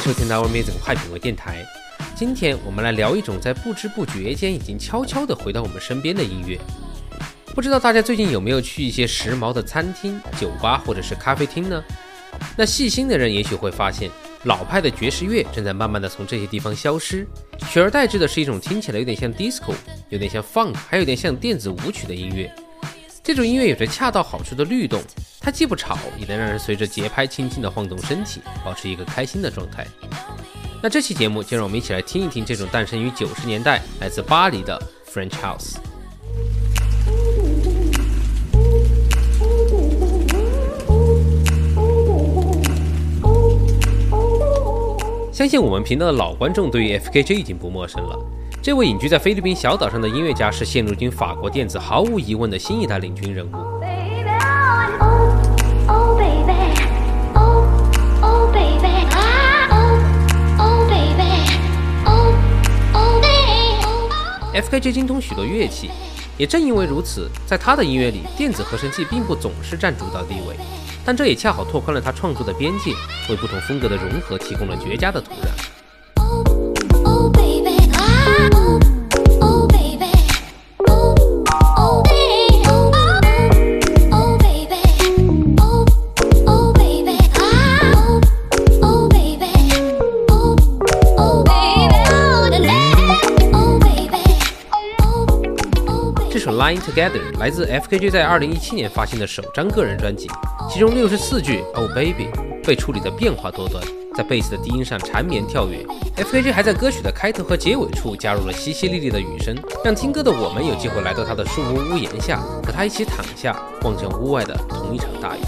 收听 Our Music 快品味电台。今天我们来聊一种在不知不觉间已经悄悄地回到我们身边的音乐。不知道大家最近有没有去一些时髦的餐厅、酒吧或者是咖啡厅呢？那细心的人也许会发现，老派的爵士乐正在慢慢地从这些地方消失，取而代之的是一种听起来有点像 disco、有点像 funk，还有点像电子舞曲的音乐。这种音乐有着恰到好处的律动，它既不吵，也能让人随着节拍轻轻地晃动身体，保持一个开心的状态。那这期节目就让我们一起来听一听这种诞生于九十年代、来自巴黎的 French House。相信我们频道的老观众对于 FKJ 已经不陌生了。这位隐居在菲律宾小岛上的音乐家是现如今法国电子毫无疑问的新一代领军人物。FKJ 精通许多乐器，也正因为如此，在他的音乐里，电子合成器并不总是占主导地位，但这也恰好拓宽了他创作的边界，为不同风格的融合提供了绝佳的土壤。Together 来自 FKJ 在2017年发行的首张个人专辑，其中六十四句 Oh Baby 被处理的变化多端，在贝斯的低音上缠绵跳跃。FKJ 还在歌曲的开头和结尾处加入了淅淅沥沥的雨声，让听歌的我们有机会来到他的树屋屋檐下，和他一起躺下，望向屋外的同一场大雨。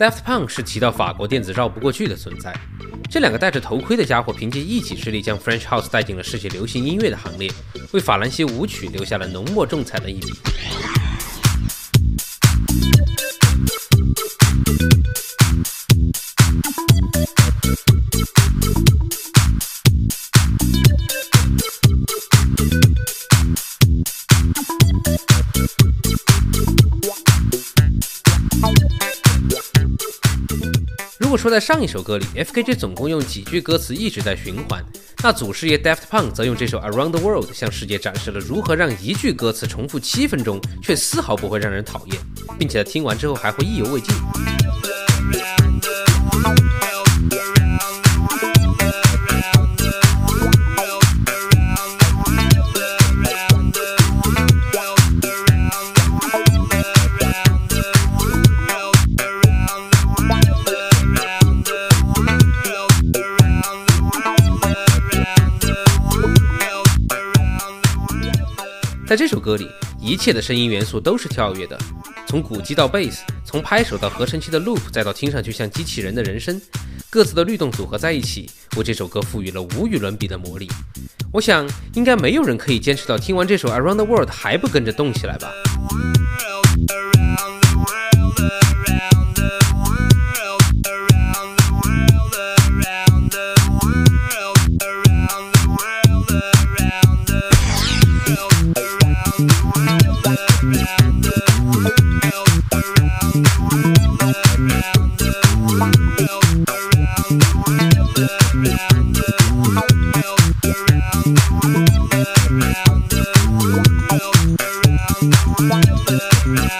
Daft Punk 是提到法国电子绕不过去的存在。这两个戴着头盔的家伙凭借一己之力将 French House 带进了世界流行音乐的行列，为法兰西舞曲留下了浓墨重彩的一笔。果说在上一首歌里，F.K.J 总共用几句歌词一直在循环，那祖师爷 Daft Punk 则用这首 Around the World 向世界展示了如何让一句歌词重复七分钟却丝毫不会让人讨厌，并且在听完之后还会意犹未尽。在这首歌里，一切的声音元素都是跳跃的，从鼓机到贝斯，从拍手到合成器的 loop，再到听上去像机器人的人声，各自的律动组合在一起，为这首歌赋予了无与伦比的魔力。我想，应该没有人可以坚持到听完这首 Around the World 还不跟着动起来吧。这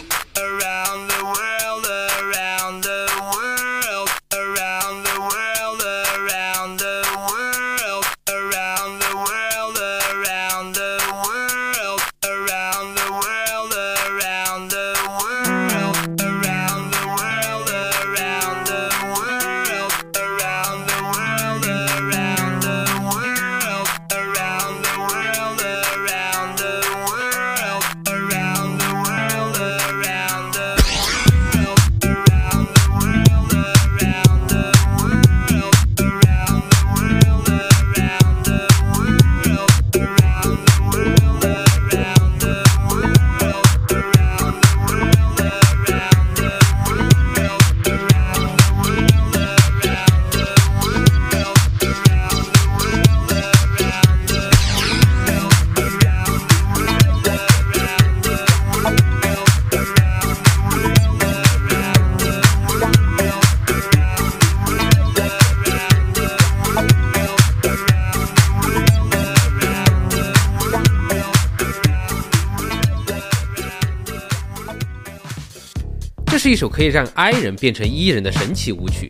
是一首可以让 I 人变成 E 人的神奇舞曲，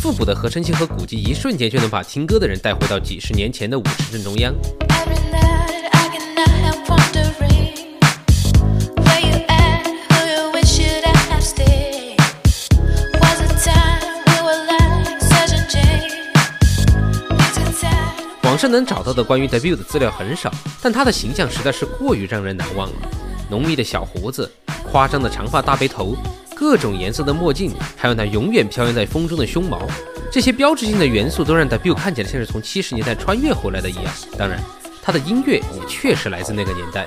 复古的合成器和鼓机一瞬间就能把听歌的人带回到几十年前的舞池正中央。网上能找到的关于 Debut 的资料很少，但他的形象实在是过于让人难忘了，浓密的小胡子，夸张的长发大背头。各种颜色的墨镜，还有那永远飘扬在风中的胸毛，这些标志性的元素都让 W 看起来像是从七十年代穿越回来的一样。当然，他的音乐也确实来自那个年代。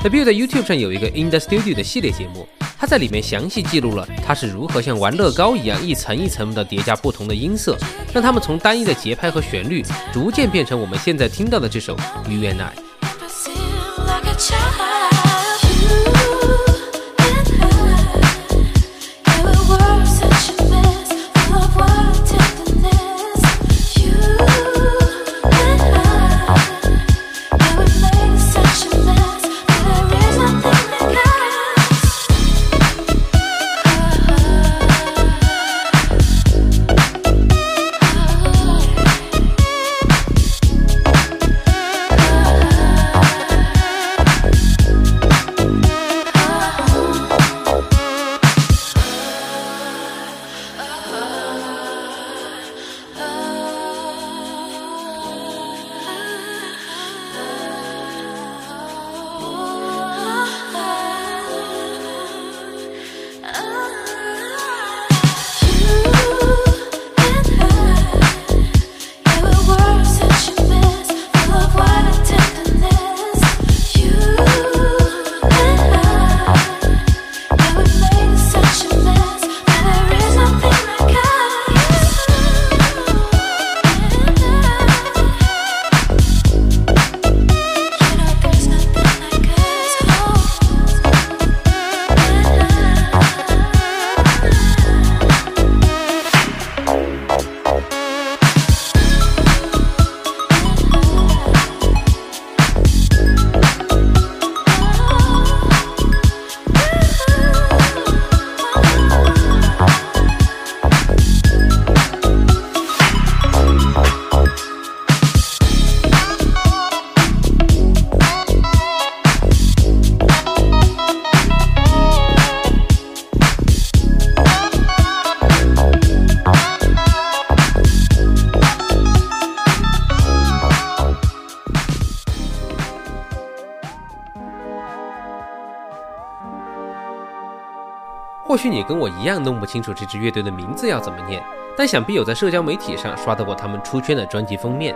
The Bill 在 YouTube 上有一个 In the Studio 的系列节目，他在里面详细记录了他是如何像玩乐高一样一层一层的叠加不同的音色，让他们从单一的节拍和旋律，逐渐变成我们现在听到的这首 You and I。或许你跟我一样弄不清楚这支乐队的名字要怎么念，但想必有在社交媒体上刷到过他们出圈的专辑封面。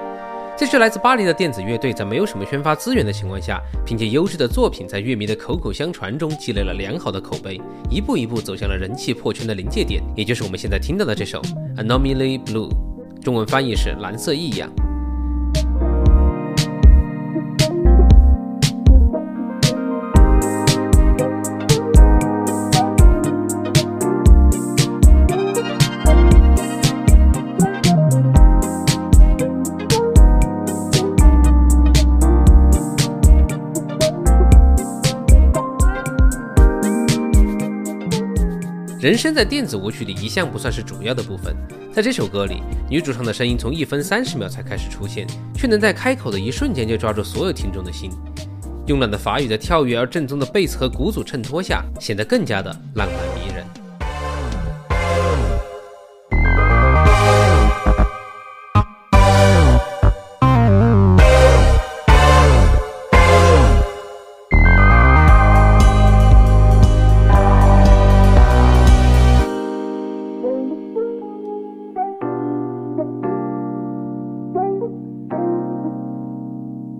这支来自巴黎的电子乐队，在没有什么宣发资源的情况下，凭借优质的作品，在乐迷的口口相传中积累了良好的口碑，一步一步走向了人气破圈的临界点，也就是我们现在听到的这首《Anomaly Blue》，中文翻译是“蓝色异样”。人声在电子舞曲里一向不算是主要的部分，在这首歌里，女主唱的声音从一分三十秒才开始出现，却能在开口的一瞬间就抓住所有听众的心。慵懒的法语在跳跃而正宗的贝斯和鼓组衬托下，显得更加的浪漫迷人。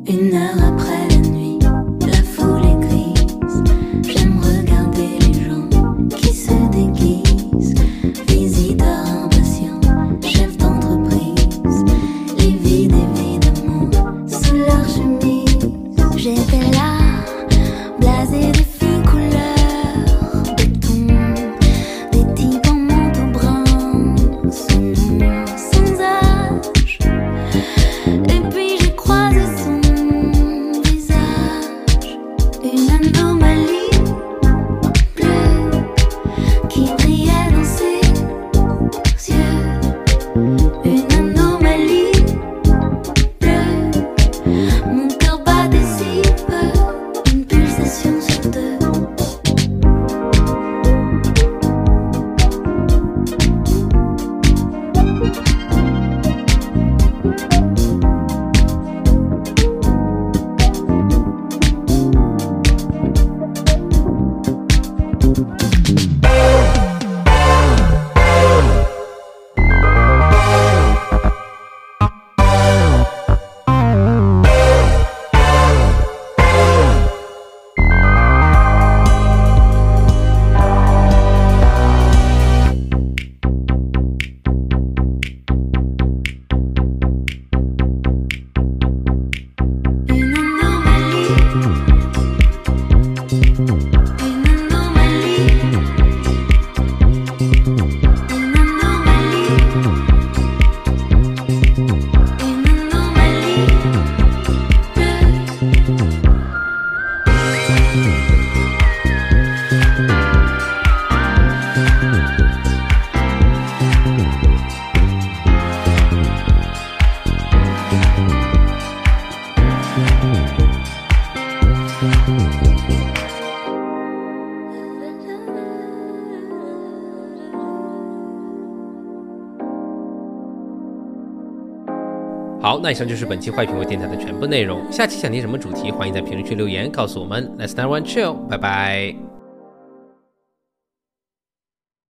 好，那以上就是本期坏品味电台的全部内容。下期想听什么主题，欢迎在评论区留言告诉我们。Let's not one chill，拜拜。